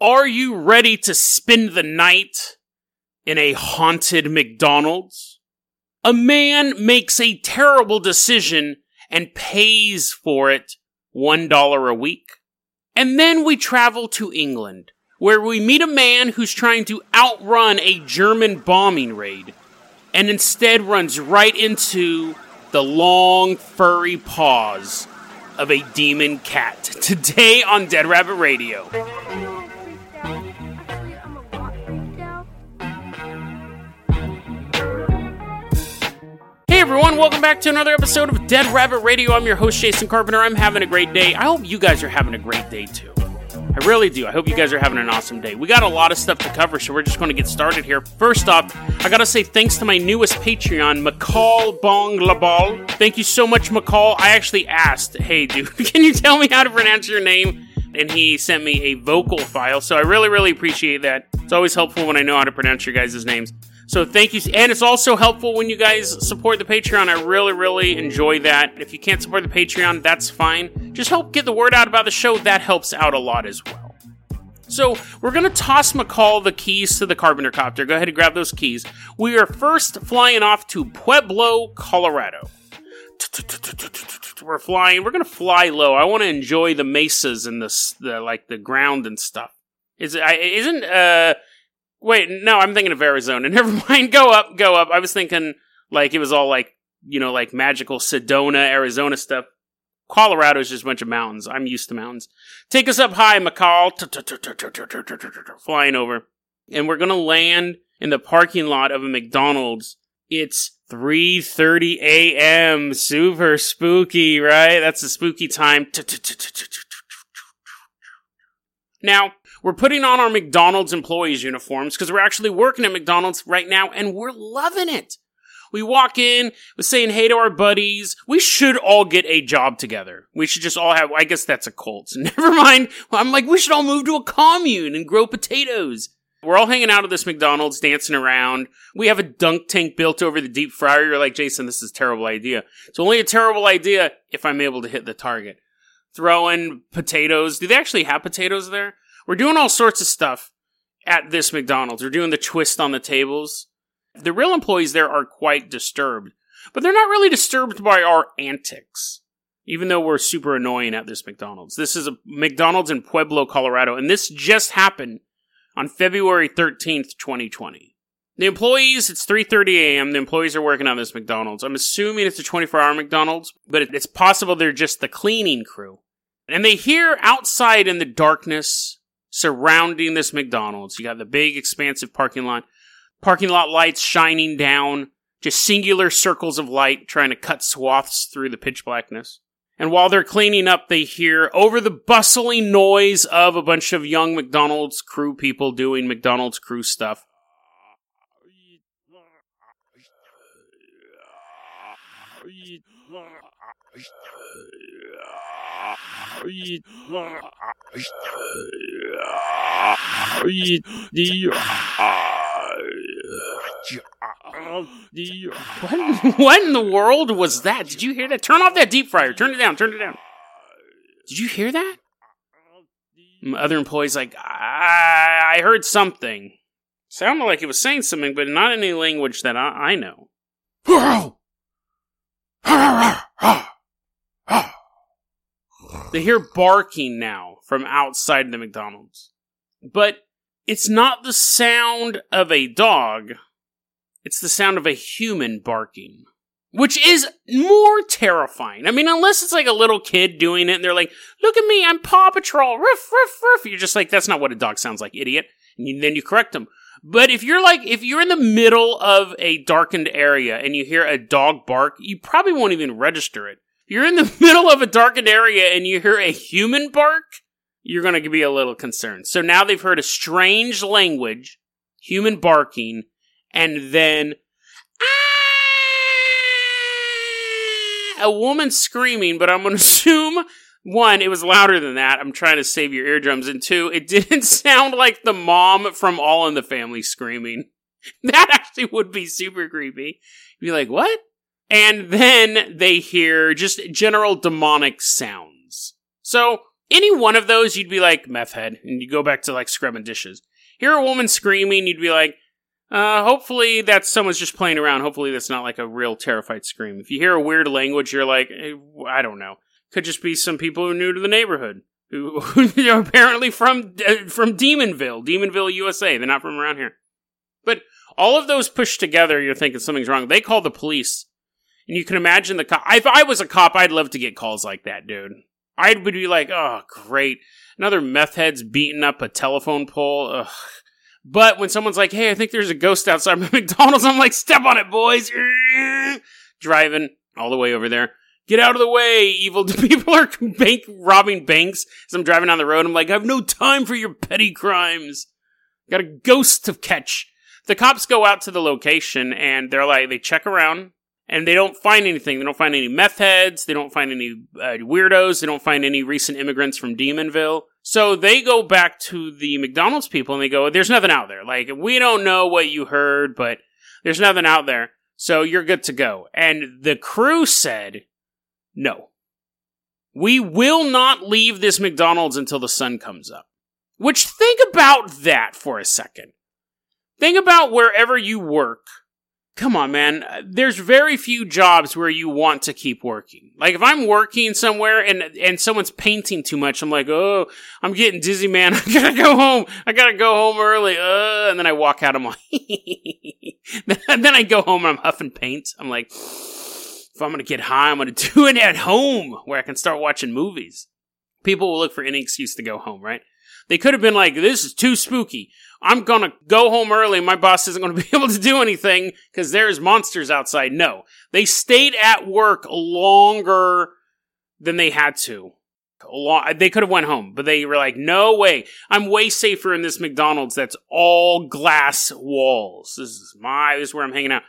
Are you ready to spend the night in a haunted McDonald's? A man makes a terrible decision and pays for it $1 a week. And then we travel to England, where we meet a man who's trying to outrun a German bombing raid and instead runs right into the long, furry paws of a demon cat. Today on Dead Rabbit Radio. Everyone, welcome back to another episode of Dead Rabbit Radio. I'm your host, Jason Carpenter. I'm having a great day. I hope you guys are having a great day too. I really do. I hope you guys are having an awesome day. We got a lot of stuff to cover, so we're just going to get started here. First off, I gotta say thanks to my newest Patreon, McCall Bong Labal. Thank you so much, McCall. I actually asked, hey dude, can you tell me how to pronounce your name? And he sent me a vocal file, so I really, really appreciate that. It's always helpful when I know how to pronounce your guys' names. So thank you. And it's also helpful when you guys support the Patreon. I really, really enjoy that. If you can't support the Patreon, that's fine. Just help get the word out about the show. That helps out a lot as well. So we're going to toss McCall the keys to the Carpenter Copter. Go ahead and grab those keys. We are first flying off to Pueblo, Colorado. We're flying. We're going to fly low. I want to enjoy the mesas and the, the like the ground and stuff. Is isn't uh Wait, no, I'm thinking of Arizona. Never mind. Go up, go up. I was thinking like it was all like you know like magical Sedona, Arizona stuff. Colorado is just a bunch of mountains. I'm used to mountains. Take us up high, McCall. Flying over, and we're gonna land in the parking lot of a McDonald's. It's 3:30 a.m. Super spooky, right? That's the spooky time. Now, we're putting on our McDonald's employees uniforms because we're actually working at McDonald's right now and we're loving it. We walk in, we're saying hey to our buddies. We should all get a job together. We should just all have, I guess that's a cult. Never mind. I'm like, we should all move to a commune and grow potatoes. We're all hanging out at this McDonald's, dancing around. We have a dunk tank built over the deep fryer. You're like, Jason, this is a terrible idea. It's only a terrible idea if I'm able to hit the target. Throwing potatoes. Do they actually have potatoes there? We're doing all sorts of stuff at this McDonald's. We're doing the twist on the tables. The real employees there are quite disturbed, but they're not really disturbed by our antics, even though we're super annoying at this McDonald's. This is a McDonald's in Pueblo, Colorado, and this just happened on February 13th, 2020. The employees, it's 3:30 a.m. The employees are working on this McDonald's. I'm assuming it's a 24-hour McDonald's, but it's possible they're just the cleaning crew. And they hear outside in the darkness surrounding this McDonald's. You got the big, expansive parking lot, parking lot lights shining down, just singular circles of light trying to cut swaths through the pitch blackness. And while they're cleaning up, they hear over the bustling noise of a bunch of young McDonald's crew people doing McDonald's crew stuff. What, what in the world was that? Did you hear that? Turn off that deep fryer. Turn it down. Turn it down. Did you hear that? Other employees like I, I heard something. Sounded like it was saying something, but not in any language that I, I know. They hear barking now from outside the McDonald's. But it's not the sound of a dog, it's the sound of a human barking. Which is more terrifying. I mean, unless it's like a little kid doing it and they're like, look at me, I'm Paw Patrol, ruff, ruff, ruff. You're just like, that's not what a dog sounds like, idiot. And you, then you correct them. But if you're like, if you're in the middle of a darkened area and you hear a dog bark, you probably won't even register it. You're in the middle of a darkened area and you hear a human bark, you're going to be a little concerned. So now they've heard a strange language, human barking, and then ah, a woman screaming, but I'm going to assume one, it was louder than that. I'm trying to save your eardrums. And two, it didn't sound like the mom from All in the Family screaming. That actually would be super creepy. You'd be like, what? And then they hear just general demonic sounds. So, any one of those, you'd be like, meth head, and you go back to like scrubbing dishes. Hear a woman screaming, you'd be like, uh, hopefully that's someone's just playing around. Hopefully that's not like a real terrified scream. If you hear a weird language, you're like, eh, I don't know. Could just be some people who are new to the neighborhood who, who are apparently from uh, from Demonville, Demonville, USA. They're not from around here. But all of those pushed together, you're thinking something's wrong. They call the police, and you can imagine the cop. If I was a cop, I'd love to get calls like that, dude. I would be like, oh, great. Another meth head's beating up a telephone pole. Ugh. But when someone's like, hey, I think there's a ghost outside my McDonald's, I'm like, step on it, boys. Driving all the way over there. Get out of the way, evil people are bank robbing banks. As I'm driving down the road, I'm like, I have no time for your petty crimes. Got a ghost to catch. The cops go out to the location and they're like, they check around and they don't find anything. They don't find any meth heads. They don't find any uh, weirdos. They don't find any recent immigrants from Demonville. So they go back to the McDonald's people and they go, there's nothing out there. Like, we don't know what you heard, but there's nothing out there. So you're good to go. And the crew said, no. We will not leave this McDonald's until the sun comes up. Which, think about that for a second. Think about wherever you work come on, man. There's very few jobs where you want to keep working. Like if I'm working somewhere and and someone's painting too much, I'm like, oh, I'm getting dizzy, man. I gotta go home. I gotta go home early. Uh, and then I walk out. I'm like, then I go home and I'm huffing paint. I'm like, if I'm gonna get high, I'm gonna do it at home where I can start watching movies. People will look for any excuse to go home, right? They could have been like, this is too spooky. I'm gonna go home early. My boss isn't gonna be able to do anything because there's monsters outside. No. They stayed at work longer than they had to. They could have went home, but they were like, no way. I'm way safer in this McDonald's that's all glass walls. This is my, this is where I'm hanging out.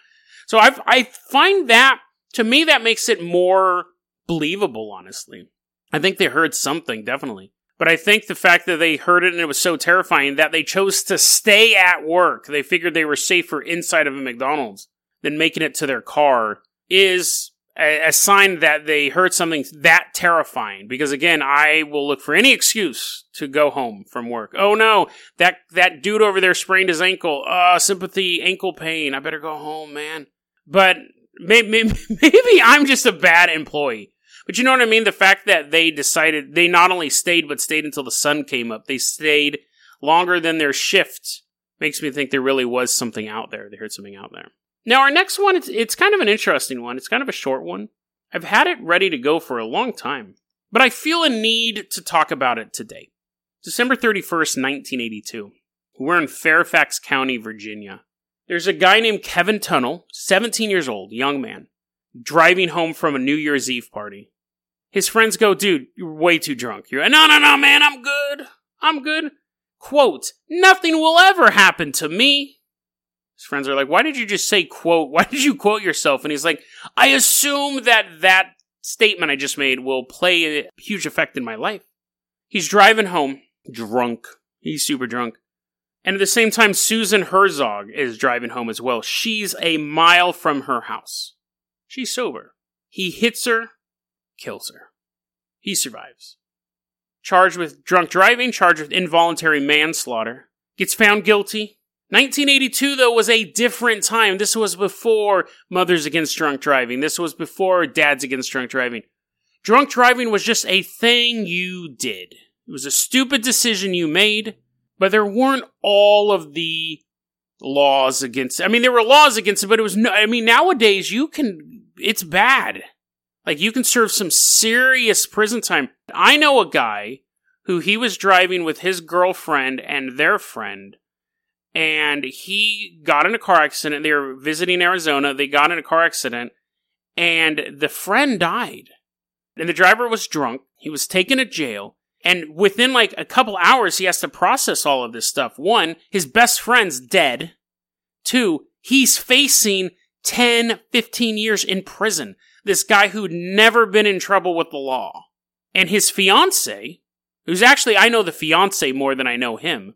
So I, I find that, to me, that makes it more believable, honestly. I think they heard something, definitely. But I think the fact that they heard it and it was so terrifying that they chose to stay at work, they figured they were safer inside of a McDonald's than making it to their car, is a, a sign that they heard something that terrifying. Because again, I will look for any excuse to go home from work. Oh no, that, that dude over there sprained his ankle. Uh, sympathy, ankle pain. I better go home, man. But maybe, maybe I'm just a bad employee. But you know what I mean? The fact that they decided, they not only stayed, but stayed until the sun came up. They stayed longer than their shift. Makes me think there really was something out there. They heard something out there. Now, our next one, it's, it's kind of an interesting one. It's kind of a short one. I've had it ready to go for a long time, but I feel a need to talk about it today. December 31st, 1982. We're in Fairfax County, Virginia. There's a guy named Kevin Tunnell, 17 years old, young man, driving home from a New Year's Eve party. His friends go, dude, you're way too drunk. You're no, no, no, man, I'm good. I'm good. Quote, nothing will ever happen to me. His friends are like, why did you just say quote? Why did you quote yourself? And he's like, I assume that that statement I just made will play a huge effect in my life. He's driving home, drunk. He's super drunk. And at the same time, Susan Herzog is driving home as well. She's a mile from her house. She's sober. He hits her kills her. He survives. Charged with drunk driving, charged with involuntary manslaughter. Gets found guilty. 1982, though, was a different time. This was before Mothers Against Drunk Driving. This was before Dads Against Drunk Driving. Drunk driving was just a thing you did. It was a stupid decision you made, but there weren't all of the laws against it. I mean, there were laws against it, but it was no, I mean, nowadays you can, it's bad. Like you can serve some serious prison time. I know a guy who he was driving with his girlfriend and their friend and he got in a car accident. They were visiting Arizona. They got in a car accident and the friend died. And the driver was drunk. He was taken to jail And within like a couple hours, he has to process all of this stuff. One, his best friend's dead. Two, he's facing 10, 15 years in prison. This guy who'd never been in trouble with the law. And his fiance, who's actually, I know the fiance more than I know him,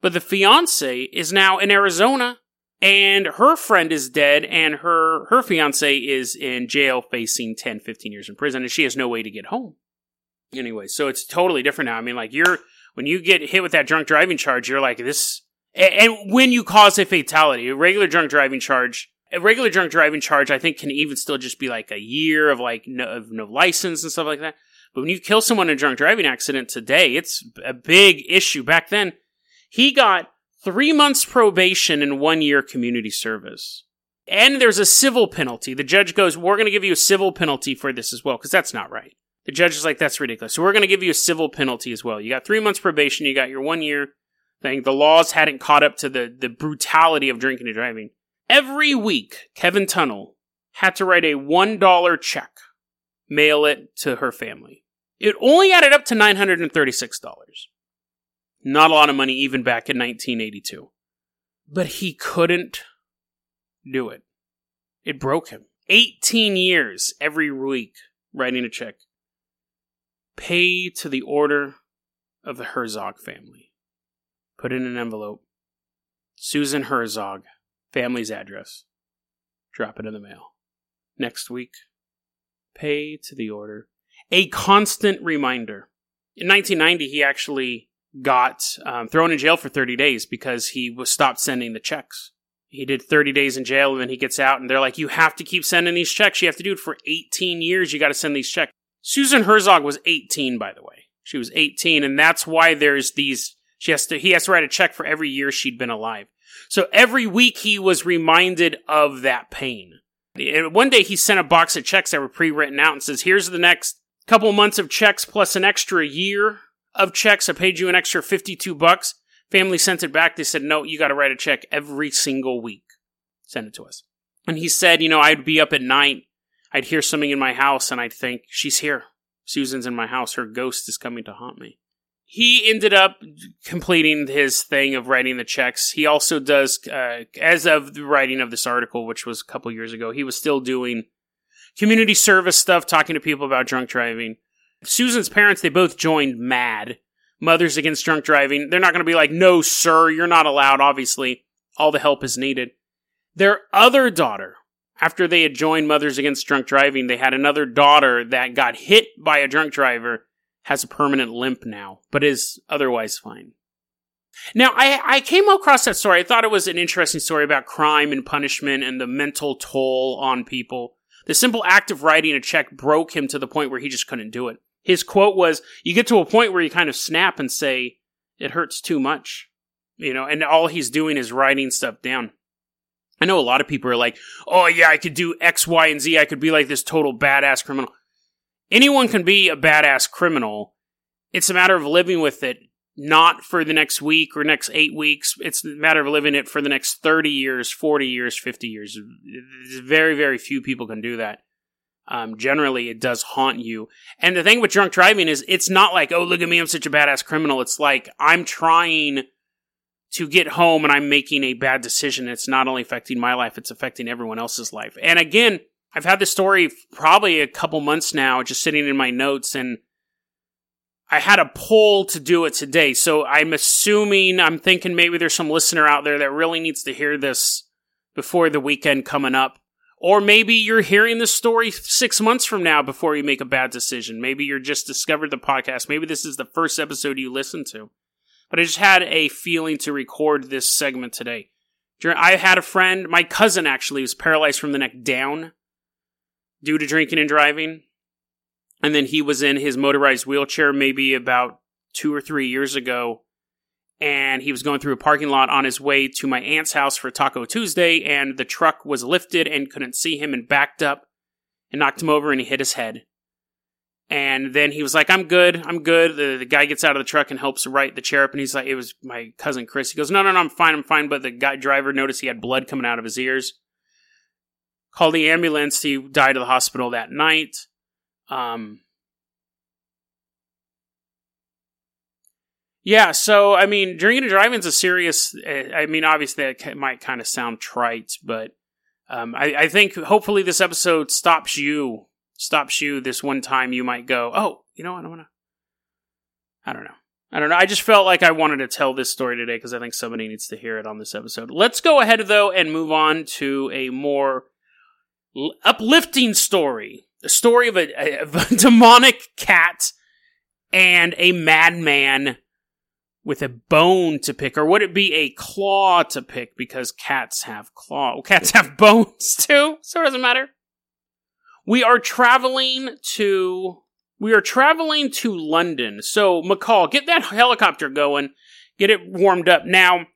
but the fiance is now in Arizona and her friend is dead and her, her fiance is in jail facing 10, 15 years in prison and she has no way to get home. Anyway, so it's totally different now. I mean, like you're, when you get hit with that drunk driving charge, you're like, this, and when you cause a fatality, a regular drunk driving charge, a regular drunk driving charge, I think can even still just be like a year of like no, of no license and stuff like that. But when you kill someone in a drunk driving accident today, it's a big issue. Back then, he got three months probation and one year community service. And there's a civil penalty. The judge goes, We're going to give you a civil penalty for this as well, because that's not right. The judge is like, That's ridiculous. So we're going to give you a civil penalty as well. You got three months probation, you got your one year thing. The laws hadn't caught up to the, the brutality of drinking and driving. Every week, Kevin Tunnell had to write a $1 check, mail it to her family. It only added up to $936. Not a lot of money even back in 1982. But he couldn't do it. It broke him. 18 years every week writing a check. Pay to the order of the Herzog family. Put in an envelope. Susan Herzog, family's address. Drop it in the mail. Next week, pay to the order. A constant reminder. In 1990, he actually got um, thrown in jail for 30 days because he was stopped sending the checks. He did 30 days in jail and then he gets out and they're like, you have to keep sending these checks. You have to do it for 18 years. You got to send these checks. Susan Herzog was 18, by the way. She was 18 and that's why there's these, she has to, he has to write a check for every year she'd been alive. So every week he was reminded of that pain. And one day he sent a box of checks that were pre-written out and says, here's the next couple months of checks plus an extra year of checks. I paid you an extra 52 bucks. Family sent it back. They said, no, you got to write a check every single week. Send it to us. And he said, you know, I'd be up at night. I'd hear something in my house and I'd think, she's here. Susan's in my house. Her ghost is coming to haunt me. He ended up completing his thing of writing the checks. He also does, uh, as of the writing of this article, which was a couple years ago, he was still doing community service stuff, talking to people about drunk driving. Susan's parents, they both joined MADD, Mothers Against Drunk Driving. They're not going to be like, no, sir, you're not allowed. Obviously, all the help is needed. Their other daughter, after they had joined Mothers Against Drunk Driving, they had another daughter that got hit by a drunk driver, has a permanent limp now, but is otherwise fine. Now, I, I came across that story. I thought it was an interesting story about crime and punishment and the mental toll on people. The simple act of writing a check broke him to the point where he just couldn't do it. His quote was, you get to a point where you kind of snap and say, it hurts too much. You know, and all he's doing is writing stuff down. I know a lot of people are like, oh yeah, I could do X, Y, and Z. I could be like this total badass criminal. Anyone can be a badass criminal. It's a matter of living with it, not for the next week or next eight weeks. It's a matter of living it for the next 30 years, 40 years, 50 years. Very, very few people can do that um, generally it does haunt you. And the thing with drunk driving is it's not like, oh, look at me, I'm such a badass criminal. It's like I'm trying to get home and I'm making a bad decision. It's not only affecting my life, it's affecting everyone else's life. And again, I've had this story probably a couple months now, just sitting in my notes, and I had a poll to do it today. So I'm assuming, I'm thinking maybe there's some listener out there that really needs to hear this before the weekend coming up. Or maybe you're hearing this story six months from now before you make a bad decision. Maybe you're just discovered the podcast. Maybe this is the first episode you listen to. But I just had a feeling to record this segment today. I had a friend, my cousin actually, was paralyzed from the neck down due to drinking and driving. And then he was in his motorized wheelchair maybe about two or three years ago and he was going through a parking lot on his way to my aunt's house for Taco Tuesday, and the truck was lifted and couldn't see him and backed up and knocked him over and he hit his head. And then he was like, I'm good, I'm good. The, the guy gets out of the truck and helps right the chair up, and he's like, It was my cousin Chris. He goes, No, no, no, I'm fine, I'm fine. But the guy driver noticed he had blood coming out of his ears. Called the ambulance. He died at the hospital that night. Um, Yeah, so I mean, drinking and driving is a serious. eh, I mean, obviously, it might kind of sound trite, but um, I, I think hopefully this episode stops you, stops you this one time. You might go, oh, you know what? I want to. I don't know. I don't know. I just felt like I wanted to tell this story today because I think somebody needs to hear it on this episode. Let's go ahead though and move on to a more uplifting story. The story of a, of a demonic cat and a madman with a bone to pick, or would it be a claw to pick? Because cats have claw. Well, cats have bones too, so it doesn't matter. We are traveling to. We are traveling to London. So McCall, get that helicopter going. Get it warmed up now.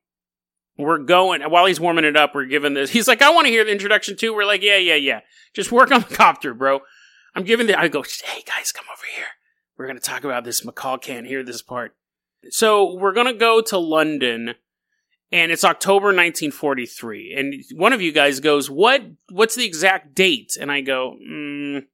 We're going while he's warming it up. We're giving this. He's like, I want to hear the introduction too. We're like, yeah, yeah, yeah. Just work on the copter, bro. I'm giving the. I go, hey guys, come over here. We're gonna talk about this. McCall can't hear this part. So we're gonna go to London, and it's October 1943. And one of you guys goes, "What? What's the exact date?" And I go, mm,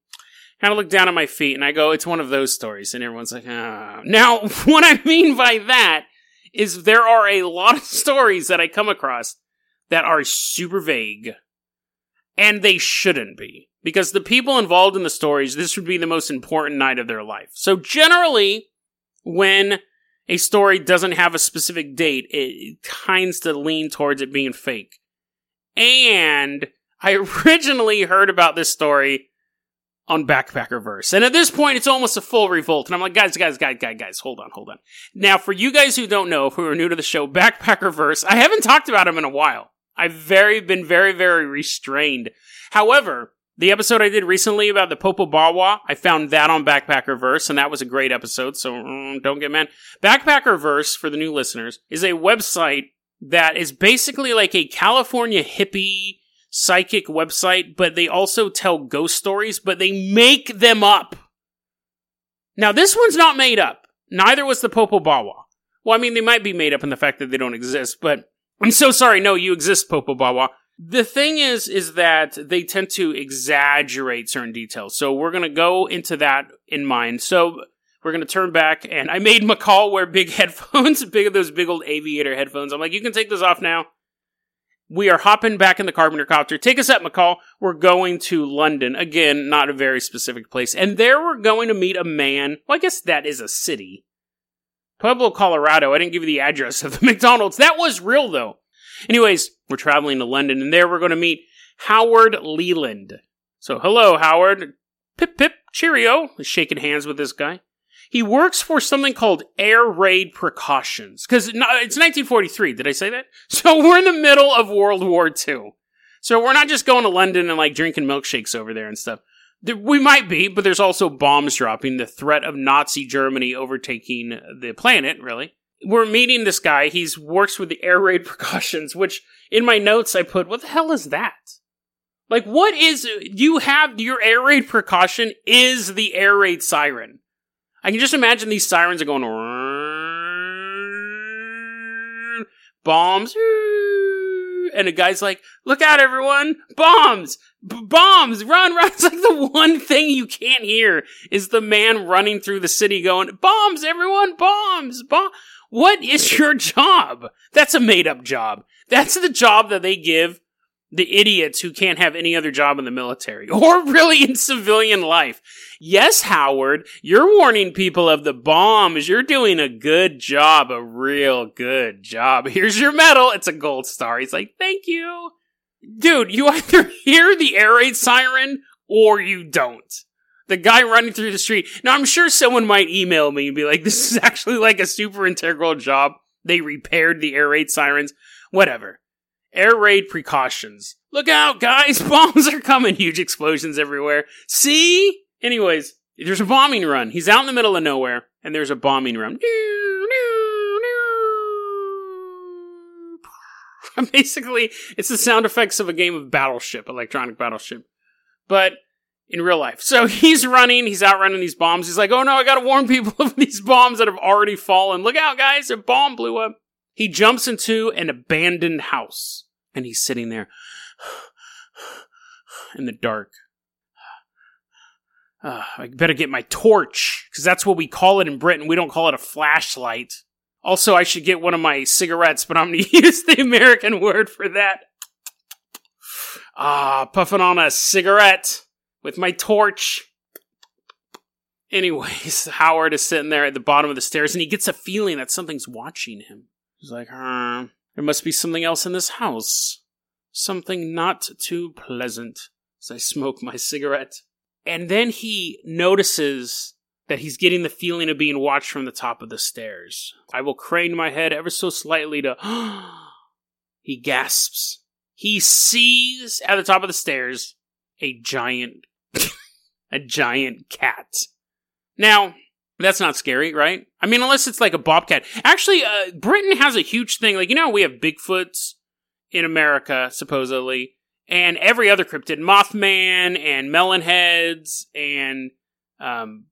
kind of look down at my feet, and I go, "It's one of those stories." And everyone's like, "Ah." Now, what I mean by that is there are a lot of stories that I come across that are super vague, and they shouldn't be. Because the people involved in the stories, this would be the most important night of their life. So generally, when a story doesn't have a specific date, it tends to lean towards it being fake. And I originally heard about this story on Backpacker Backpackerverse. And at this point, it's almost a full revolt. And I'm like, guys, guys, guys, guys, guys, hold on, hold on. Now, for you guys who don't know, who are new to the show, Backpacker Backpackerverse, I haven't talked about him in a while. I've very been very, very restrained. However, the episode I did recently about the Popo Bawa, I found that on Backpackerverse, and that was a great episode, so mm, don't get mad. Backpackerverse, for the new listeners, is a website that is basically like a California hippie psychic website, but they also tell ghost stories, but they make them up. Now, this one's not made up. Neither was the Popo Bawa. Well, I mean, they might be made up in the fact that they don't exist, but I'm so sorry. No, you exist, Popo Bawa. The thing is, is that they tend to exaggerate certain details. So we're going to go into that in mind. So we're going to turn back and I made McCall wear big headphones, big of those big old aviator headphones. I'm like, you can take this off now. We are hopping back in the Carpenter copter. Take us up, McCall. We're going to London. Again, not a very specific place. And there we're going to meet a man. Well, I guess that is a city. Pueblo, Colorado. I didn't give you the address of the McDonald's. That was real, though. Anyways, we're traveling to London, and there we're going to meet Howard Leland. So, hello, Howard. Pip pip, cheerio. Shaking hands with this guy. He works for something called Air Raid Precautions. Because it's 1943. Did I say that? So, we're in the middle of World War II. So, we're not just going to London and like drinking milkshakes over there and stuff. We might be, but there's also bombs dropping, the threat of Nazi Germany overtaking the planet, really we're meeting this guy. He's works with the air raid precautions, which in my notes I put, what the hell is that? Like, what is, you have your air raid precaution is the air raid siren. I can just imagine these sirens are going, bombs, and a guy's like, look out everyone, bombs, B- bombs, run, run. It's like the one thing you can't hear is the man running through the city going, bombs, everyone, bombs, bomb. What is your job? That's a made up job. That's the job that they give the idiots who can't have any other job in the military or really in civilian life. Yes, Howard, you're warning people of the bombs. You're doing a good job, a real good job. Here's your medal. It's a gold star. He's like, thank you. Dude, you either hear the air raid siren or you don't the guy running through the street. Now, I'm sure someone might email me and be like, this is actually like a super integral job. They repaired the air raid sirens. Whatever. Air raid precautions. Look out, guys! Bombs are coming! Huge explosions everywhere. See? Anyways, there's a bombing run. He's out in the middle of nowhere, and there's a bombing run. Basically, it's the sound effects of a game of Battleship, electronic Battleship. But in real life. So he's running, he's outrunning these bombs. He's like, oh no, I gotta warn people of these bombs that have already fallen. Look out, guys, a bomb blew up. He jumps into an abandoned house and he's sitting there in the dark. Uh, I better get my torch because that's what we call it in Britain. We don't call it a flashlight. Also, I should get one of my cigarettes, but I'm going to use the American word for that. Ah, puffing on a cigarette with my torch. Anyways, Howard is sitting there at the bottom of the stairs and he gets a feeling that something's watching him. He's like, huh, there must be something else in this house. Something not too pleasant as I smoke my cigarette. And then he notices that he's getting the feeling of being watched from the top of the stairs. I will crane my head ever so slightly to. he gasps. He sees at the top of the stairs a giant, a giant cat. Now, that's not scary, right? I mean, unless it's like a bobcat. Actually, uh, Britain has a huge thing. Like, you know, we have Bigfoots in America, supposedly, and every other cryptid, Mothman and Melonheads and, um,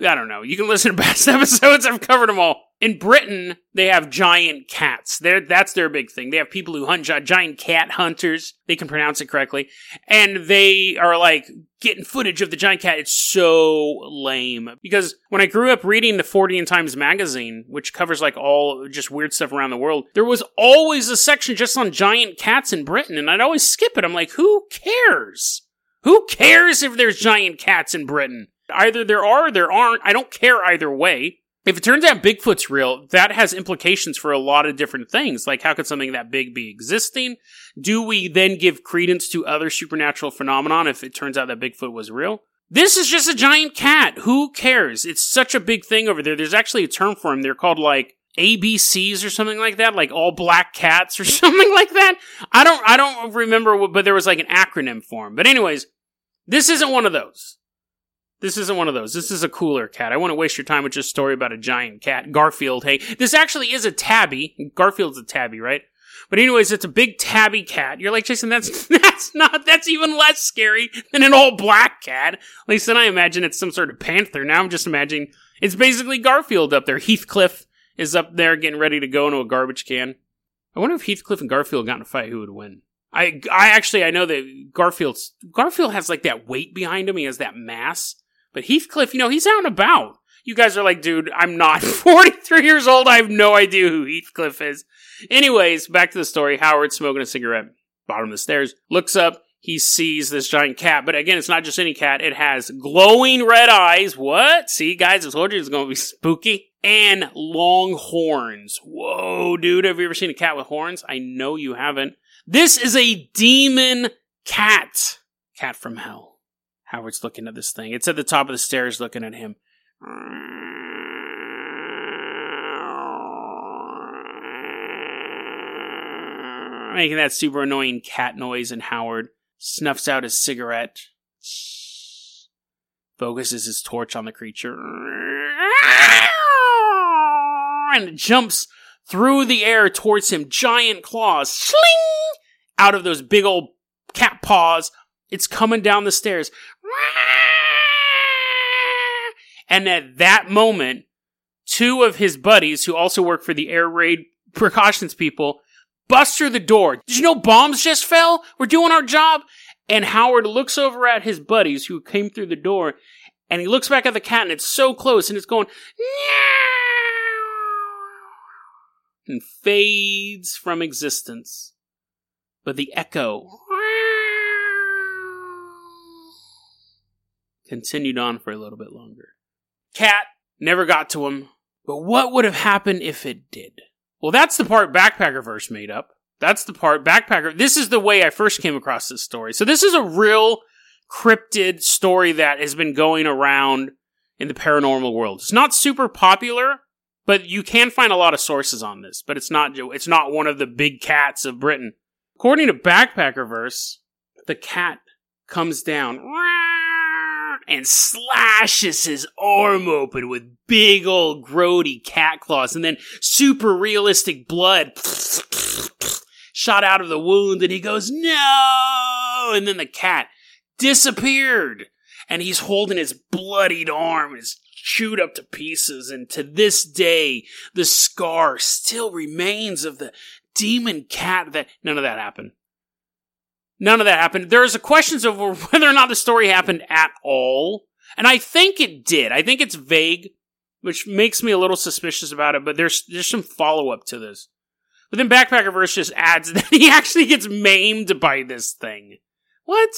I don't know. You can listen to past episodes. I've covered them all. In Britain, they have giant cats. They're, that's their big thing. They have people who hunt giant cat hunters. They can pronounce it correctly. And they are like getting footage of the giant cat. It's so lame. Because when I grew up reading the Fortean Times magazine, which covers like all just weird stuff around the world, there was always a section just on giant cats in Britain. And I'd always skip it. I'm like, who cares? Who cares if there's giant cats in Britain? Either there are or there aren't. I don't care either way. If it turns out Bigfoot's real, that has implications for a lot of different things. Like, how could something that big be existing? Do we then give credence to other supernatural phenomenon if it turns out that Bigfoot was real? This is just a giant cat. Who cares? It's such a big thing over there. There's actually a term for them. They're called like ABCs or something like that, like all black cats or something like that. I don't, I don't remember, what, but there was like an acronym for them. But anyways, this isn't one of those. This isn't one of those. This is a cooler cat. I want to waste your time with just a story about a giant cat. Garfield, hey. This actually is a tabby. Garfield's a tabby, right? But anyways, it's a big tabby cat. You're like, Jason, that's, that's not, that's even less scary than an all black cat. At least then I imagine it's some sort of panther. Now I'm just imagining it's basically Garfield up there. Heathcliff is up there getting ready to go into a garbage can. I wonder if Heathcliff and Garfield got in a fight, who would win? I, I actually, I know that Garfield's, Garfield has like that weight behind him. He has that mass. But Heathcliff, you know, he's out and about. You guys are like, dude, I'm not 43 years old. I have no idea who Heathcliff is. Anyways, back to the story. Howard smoking a cigarette, bottom of the stairs, looks up. He sees this giant cat, but again, it's not just any cat. It has glowing red eyes. What? See, guys, I told you it's going to be spooky. And long horns. Whoa, dude, have you ever seen a cat with horns? I know you haven't. This is a demon cat. Cat from hell. Howard's looking at this thing. It's at the top of the stairs looking at him. Making that super annoying cat noise, and Howard snuffs out his cigarette, focuses his torch on the creature, and jumps through the air towards him. Giant claws, sling, out of those big old cat paws. It's coming down the stairs. And at that moment, two of his buddies, who also work for the air raid precautions people, bust through the door. Did you know bombs just fell? We're doing our job. And Howard looks over at his buddies who came through the door, and he looks back at the cat, and it's so close, and it's going, and fades from existence. But the echo continued on for a little bit longer. Cat never got to him, but what would have happened if it did? Well, that's the part Backpacker Verse made up. That's the part Backpacker. This is the way I first came across this story. So this is a real cryptid story that has been going around in the paranormal world. It's not super popular, but you can find a lot of sources on this. But it's not it's not one of the big cats of Britain. According to Backpacker Verse, the cat comes down and slashes his arm open with big old grody cat claws and then super realistic blood shot out of the wound and he goes, no! And then the cat disappeared and he's holding his bloodied arm, his chewed up to pieces. And to this day, the scar still remains of the demon cat that none of that happened. None of that happened. There's a questions over whether or not the story happened at all. And I think it did. I think it's vague. which makes me a little suspicious about it, but there's there's some follow up to this. But then Backpacker Verse just adds that he actually gets maimed by this thing. What?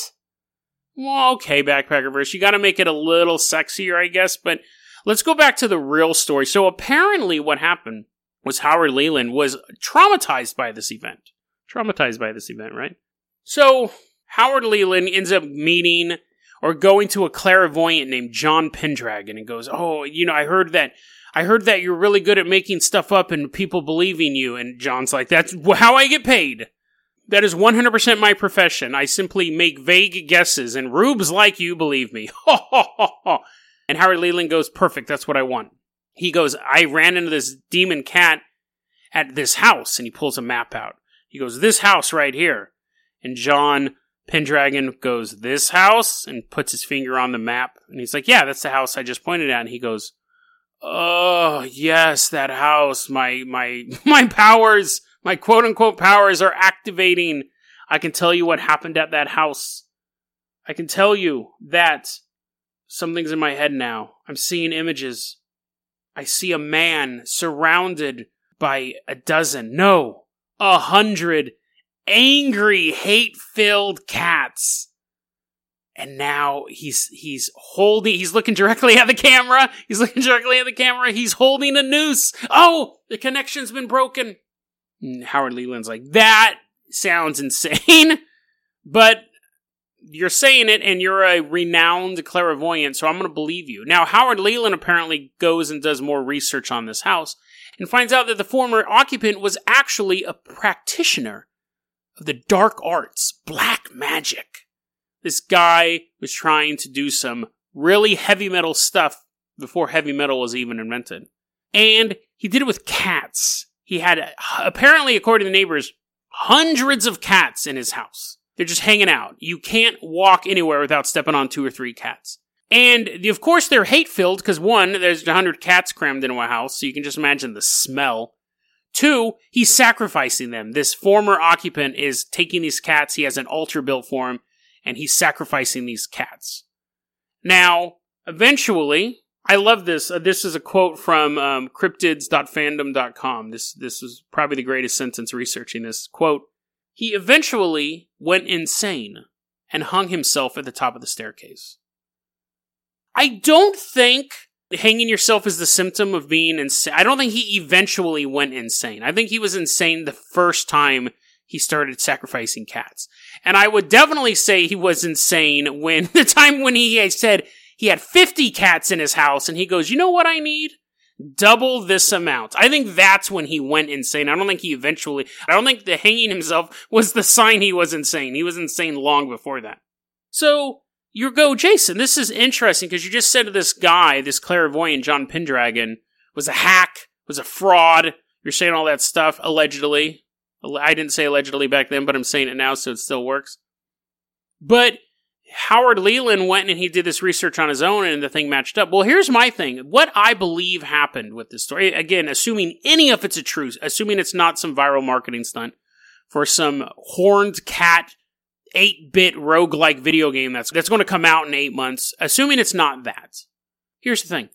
Well, okay, Backpacker Verse, you gotta make it a little sexier, I guess, but let's go back to the real story. So apparently what happened was Howard Leland was traumatized by this event. Traumatized by this event, right? So Howard Leland ends up meeting or going to a clairvoyant named John Pendragon and goes, "Oh, you know, I heard that I heard that you're really good at making stuff up and people believing you." And John's like, "That's how I get paid. That is 100% my profession. I simply make vague guesses and rubes like you believe me." and Howard Leland goes, "Perfect. That's what I want." He goes, "I ran into this demon cat at this house." And he pulls a map out. He goes, "This house right here." And John Pendragon goes, This house? And puts his finger on the map. And he's like, Yeah, that's the house I just pointed at. And he goes, Oh, yes, that house. My, my, my powers, my quote unquote powers are activating. I can tell you what happened at that house. I can tell you that something's in my head now. I'm seeing images. I see a man surrounded by a dozen, no, a hundred angry, hate-filled cats. And now he's he's holding he's looking directly at the camera. He's looking directly at the camera. He's holding a noose. Oh, the connection's been broken. And Howard Leland's like, that sounds insane. but you're saying it and you're a renowned clairvoyant, so I'm going to believe you. Now, Howard Leland apparently goes and does more research on this house and finds out that the former occupant was actually a practitioner of the dark arts, black magic. This guy was trying to do some really heavy metal stuff before heavy metal was even invented. And he did it with cats. He had, apparently, according to neighbors, hundreds of cats in his house. They're just hanging out. You can't walk anywhere without stepping on two or three cats. And of course, they're hate filled because one, there's 100 cats crammed into a house, so you can just imagine the smell. Two, he's sacrificing them. This former occupant is taking these cats, he has an altar built for him, and he's sacrificing these cats. Now, eventually, I love this. Uh, this is a quote from um, cryptids.fandom.com. This, this is probably the greatest sentence researching this. Quote, he eventually went insane and hung himself at the top of the staircase. I don't think hanging yourself is the symptom of being insane. I don't think he eventually went insane. I think he was insane the first time he started sacrificing cats. And I would definitely say he was insane when the time when he said he had 50 cats in his house and he goes, "You know what I need?" Double this amount. I think that's when he went insane. I don't think he eventually, I don't think the hanging himself was the sign he was insane. He was insane long before that. So, you go, Jason, this is interesting because you just said to this guy, this clairvoyant John Pendragon, was a hack, was a fraud. You're saying all that stuff, allegedly. I didn't say allegedly back then, but I'm saying it now, so it still works. But Howard Leland went and he did this research on his own, and the thing matched up. Well, here's my thing. What I believe happened with this story, again, assuming any of it's a truth, assuming it's not some viral marketing stunt for some horned cat 8-bit roguelike video game that's that's going to come out in 8 months, assuming it's not that. Here's the thing.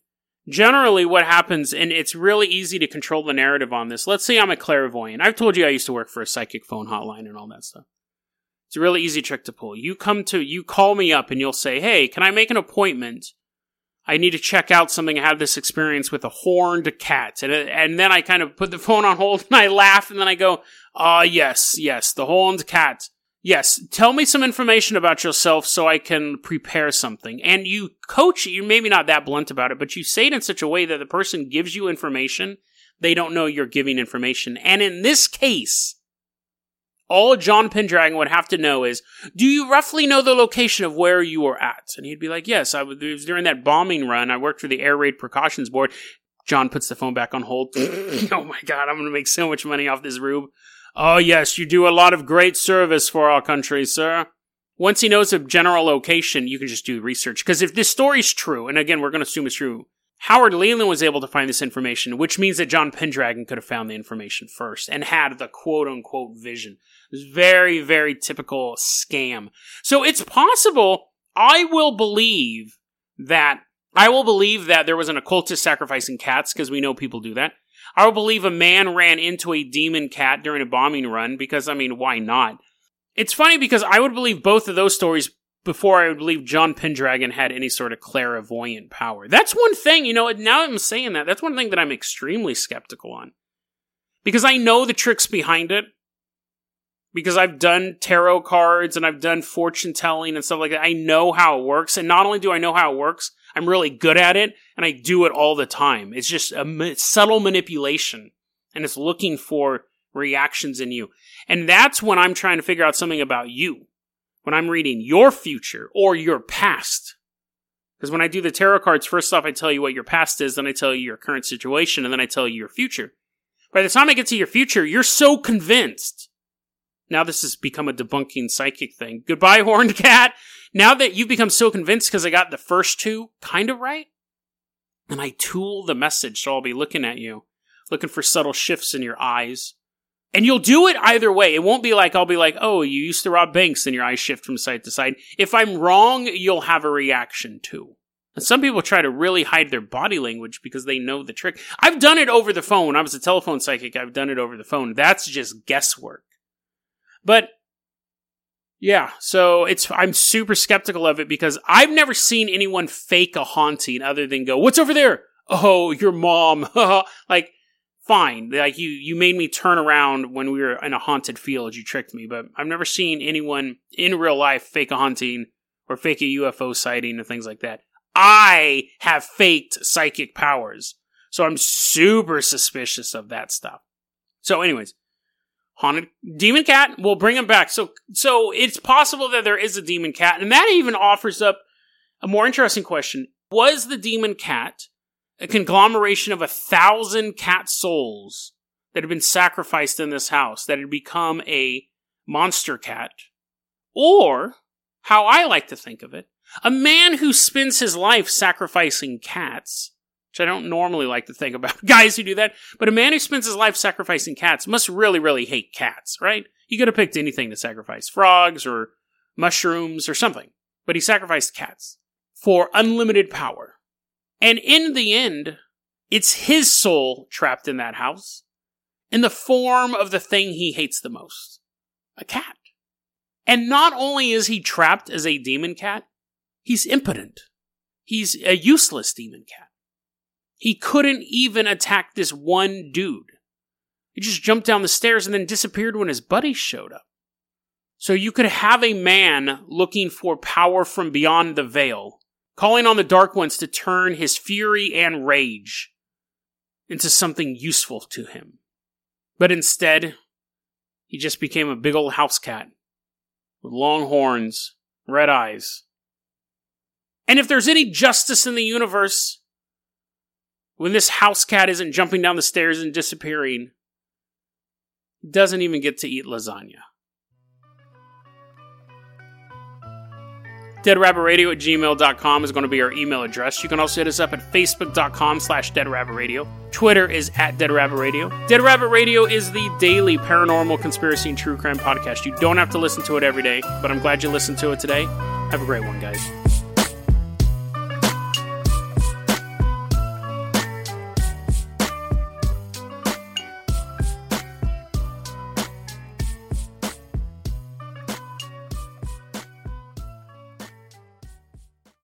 Generally what happens and it's really easy to control the narrative on this. Let's say I'm a clairvoyant. I've told you I used to work for a psychic phone hotline and all that stuff. It's a really easy trick to pull. You come to you call me up and you'll say, "Hey, can I make an appointment? I need to check out something. I had this experience with a horned cat." And and then I kind of put the phone on hold and I laugh and then I go, "Ah, yes, yes, the horned cat." Yes, tell me some information about yourself so I can prepare something. And you coach, you're maybe not that blunt about it, but you say it in such a way that the person gives you information. They don't know you're giving information. And in this case, all John Pendragon would have to know is, do you roughly know the location of where you were at? And he'd be like, yes, I was, during that bombing run. I worked for the Air Raid Precautions Board. John puts the phone back on hold. oh my God, I'm going to make so much money off this rube. Oh, yes, you do a lot of great service for our country, sir. Once he knows a general location, you can just do research. Because if this story's true, and again, we're going to assume it's true, Howard Leland was able to find this information, which means that John Pendragon could have found the information first and had the quote unquote vision. It's very, very typical scam. So it's possible, I will believe that I will believe that there was an occultist sacrificing cats because we know people do that. I would believe a man ran into a demon cat during a bombing run because, I mean, why not? It's funny because I would believe both of those stories before I would believe John Pendragon had any sort of clairvoyant power. That's one thing, you know, now I'm saying that, that's one thing that I'm extremely skeptical on. Because I know the tricks behind it. Because I've done tarot cards and I've done fortune telling and stuff like that. I know how it works. And not only do I know how it works, I'm really good at it and I do it all the time. It's just a subtle manipulation and it's looking for reactions in you. And that's when I'm trying to figure out something about you. When I'm reading your future or your past. Because when I do the tarot cards, first off, I tell you what your past is, then I tell you your current situation, and then I tell you your future. By the time I get to your future, you're so convinced. Now this has become a debunking psychic thing. Goodbye, horned cat. Now that you've become so convinced because I got the first two kind of right, and I tool the message, so I'll be looking at you, looking for subtle shifts in your eyes. And you'll do it either way. It won't be like, I'll be like, oh, you used to rob banks and your eyes shift from side to side. If I'm wrong, you'll have a reaction too. And some people try to really hide their body language because they know the trick. I've done it over the phone. When I was a telephone psychic. I've done it over the phone. That's just guesswork. But yeah, so it's I'm super skeptical of it because I've never seen anyone fake a haunting other than go, "What's over there?" Oh, your mom. like fine. Like you you made me turn around when we were in a haunted field. You tricked me, but I've never seen anyone in real life fake a haunting or fake a UFO sighting and things like that. I have faked psychic powers. So I'm super suspicious of that stuff. So anyways, haunted demon cat? We'll bring him back. So so it's possible that there is a demon cat and that even offers up a more interesting question. Was the demon cat a conglomeration of a thousand cat souls that had been sacrificed in this house that had become a monster cat? Or how i like to think of it a man who spends his life sacrificing cats which I don't normally like to think about guys who do that. But a man who spends his life sacrificing cats must really, really hate cats, right? He could have picked anything to sacrifice frogs or mushrooms or something, but he sacrificed cats for unlimited power. And in the end, it's his soul trapped in that house in the form of the thing he hates the most a cat. And not only is he trapped as a demon cat, he's impotent. He's a useless demon cat. He couldn't even attack this one dude. He just jumped down the stairs and then disappeared when his buddies showed up. So you could have a man looking for power from beyond the veil, calling on the Dark Ones to turn his fury and rage into something useful to him. But instead, he just became a big old house cat with long horns, red eyes. And if there's any justice in the universe, when this house cat isn't jumping down the stairs and disappearing, doesn't even get to eat lasagna. deadrabbitradio at gmail.com is going to be our email address. You can also hit us up at facebook.com slash deadrabbitradio. Twitter is at deadrabbitradio. Dead Rabbit Radio is the daily paranormal conspiracy and true crime podcast. You don't have to listen to it every day, but I'm glad you listened to it today. Have a great one, guys.